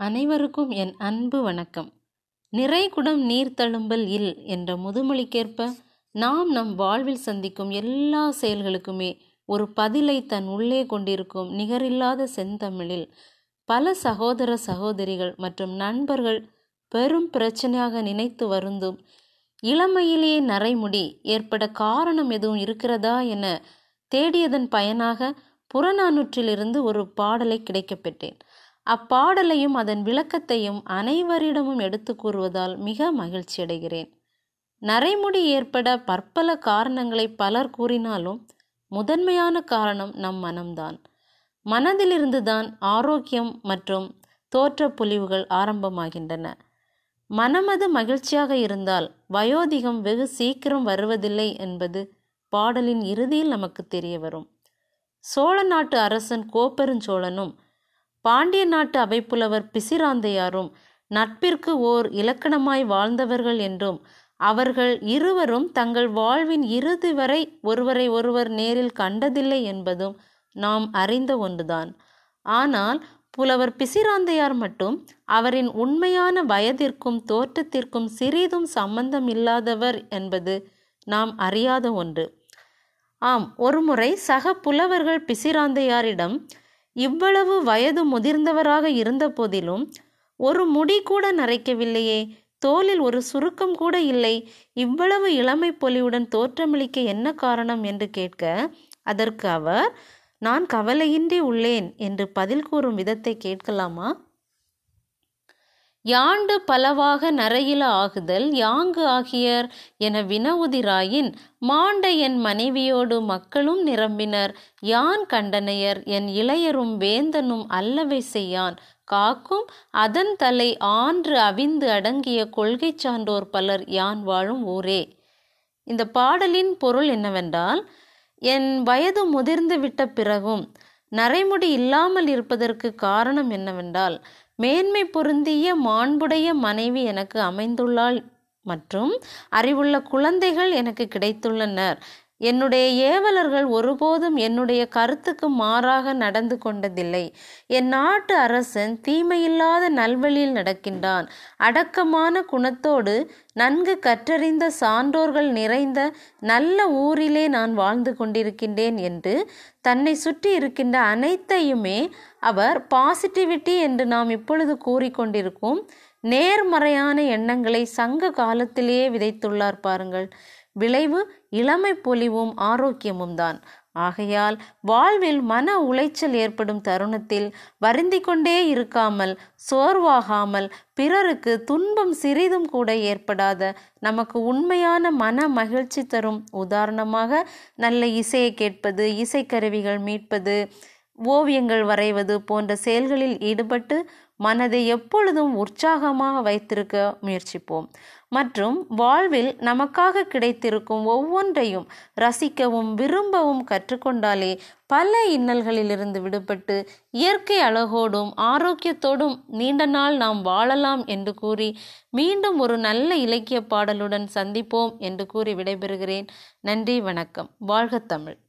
அனைவருக்கும் என் அன்பு வணக்கம். நிறைகுடம் நீர் தழும்பல் இல் என்ற முதுமொழிக்கேற்ப நாம் நம் வாழ்வில் சந்திக்கும் எல்லா செயல்களுக்குமே ஒரு பதிலை தன் உள்ளே கொண்டிருக்கும் நிகரில்லாத செந்தமிழில் பல சகோதர சகோதரிகள் மற்றும் நண்பர்கள் பெரும் பிரச்சனையாக நினைத்து வருந்தும் இளமையிலேயே நரைமுடி ஏற்பட காரணம் எதுவும் இருக்கிறதா என தேடியதன் பயனாக புறநானூற்றிலிருந்து ஒரு பாடலை கிடைக்கப்பெற்றேன். அப்பாடலையும் அதன் விளக்கத்தையும் அனைவரிடமும் எடுத்து கூறுவதால் மிக மகிழ்ச்சி அடைகிறேன் நரைமுடி ஏற்பட பற்பல காரணங்களை பலர் கூறினாலும் முதன்மையான காரணம் நம் மனம்தான். மனதிலிருந்துதான் ஆரோக்கியம் மற்றும் தோற்ற பொலிவுகள் ஆரம்பமாகின்றன. மனமது மகிழ்ச்சியாக இருந்தால் வயோதிகம் வெகு சீக்கிரம் வருவதில்லை என்பது பாடலின் இறுதியில் நமக்கு தெரிய வரும் சோழ நாட்டு அரசன் கோப்பெருஞ்சோழனும் பாண்டிய நாட்டு அவைப்புலவர் பிசிராந்தையாரும் நட்பிற்கு ஓர் இலக்கணமாய் வாழ்ந்தவர்கள் என்றும் அவர்கள் இருவரும் தங்கள் வாழ்வின் இறுதி வரை ஒருவரை ஒருவர் நேரில் கண்டதில்லை என்பதும் நாம் அறிந்த ஒன்றுதான். ஆனால் புலவர் பிசிராந்தையார் மட்டும் அவரின் உண்மையான வயதிற்கும் தோற்றத்திற்கும் சிறிதும் சம்பந்தம் இல்லாதவர் என்பது நாம் அறியாத ஒன்று. ஆம் ஒருமுறை சக புலவர்கள் பிசிராந்தையாரிடம் இவ்வளவு வயது முதிர்ந்தவராக இருந்த போதிலும் ஒரு முடி கூட நரைக்கவில்லையே. தோலில் ஒரு சுருக்கம் கூட இல்லை. இவ்வளவு இளமை பொலிவுடன் தோற்றமளிக்க என்ன காரணம் என்று கேட்க அதற்கு அவர் நான் கவலையின்றி உள்ளேன் என்று பதில் கூறும் விதத்தை கேட்கலாமா? யாண்டு பலவாக நரையில ஆகுதல்? யாங்கு ஆகியர்? என வினவுதிராயின் மாண்ட என் மனைவியோடு மக்களும் நிரம்பினர். யான் கண்டனையர்? என் இளையரும் வேந்தனும் அல்லவை செய்யான். காக்கும் அதன் தலை ஆன்று அவிந்து அடங்கிய கொள்கை சான்றோர் பலர் யான் வாழும் ஊரே. இந்த பாடலின் பொருள் என்னவென்றால் என் வயது முதிர்ந்து விட்ட பிறகும் நரைமுடி இல்லாமல் இருப்பதற்கு காரணம் என்னவென்றால் மேன்மை பொருந்திய மாண்புடைய மனைவி எனக்கு அமைந்துள்ளாள் மற்றும் அறிவுள்ள குழந்தைகள் எனக்கு கிடைத்துள்ளனர். என்னுடைய ஏவலர்கள் ஒருபோதும் என்னுடைய கருத்துக்கு மாறாக நடந்து கொண்டதில்லை. என் நாட்டு அரசன் தீமையில்லாத நல்வழியில் நடக்கின்றான். அடக்கமான குணத்தோடு நன்கு கற்றறிந்த சான்றோர்கள் நிறைந்த நல்ல ஊரிலே நான் வாழ்ந்து கொண்டிருக்கின்றேன் என்று தன்னை சுற்றி இருக்கின்ற அனைத்தையுமே அவர் பாசிட்டிவிட்டி என்று நாம் இப்பொழுது கூறிக்கொண்டிருக்கும் நேர்மறையான எண்ணங்களை சங்க காலத்திலேயே விதைத்துள்ளார் பாருங்கள். விளைவு இளமை பொலிவும் ஆரோக்கியமும் தான். ஆகையால் வாழ்வில் மன உளைச்சல் ஏற்படும் தருணத்தில் வருந்தி கொண்டே இருக்காமல் சோர்வாகாமல் பிறருக்கு துன்பம் சிறிதும் கூட ஏற்படாத நமக்கு உண்மையான மன மகிழ்ச்சி தரும். உதாரணமாக நல்ல இசையை கேட்பது இசைக்கருவிகள் மீட்பது ஓவியங்கள் வரைவது போன்ற செயல்களில் ஈடுபட்டு மனதை எப்பொழுதும் உற்சாகமாக வைத்திருக்க முயற்சிப்போம். மற்றும் வாழ்வில் நமக்காக கிடைத்திருக்கும் ஒவ்வொன்றையும் ரசிக்கவும் விரும்பவும் கற்றுக்கொண்டாலே பல இன்னல்களிலிருந்து விடுபட்டு இயற்கை அழகோடும் ஆரோக்கியத்தோடும் நீண்ட நாள் நாம் வாழலாம் என்று கூறி மீண்டும் ஒரு நல்ல இலக்கிய பாடலுடன் சந்திப்போம் என்று கூறி விடைபெறுகிறேன். நன்றி வணக்கம். வாழ்க தமிழ்.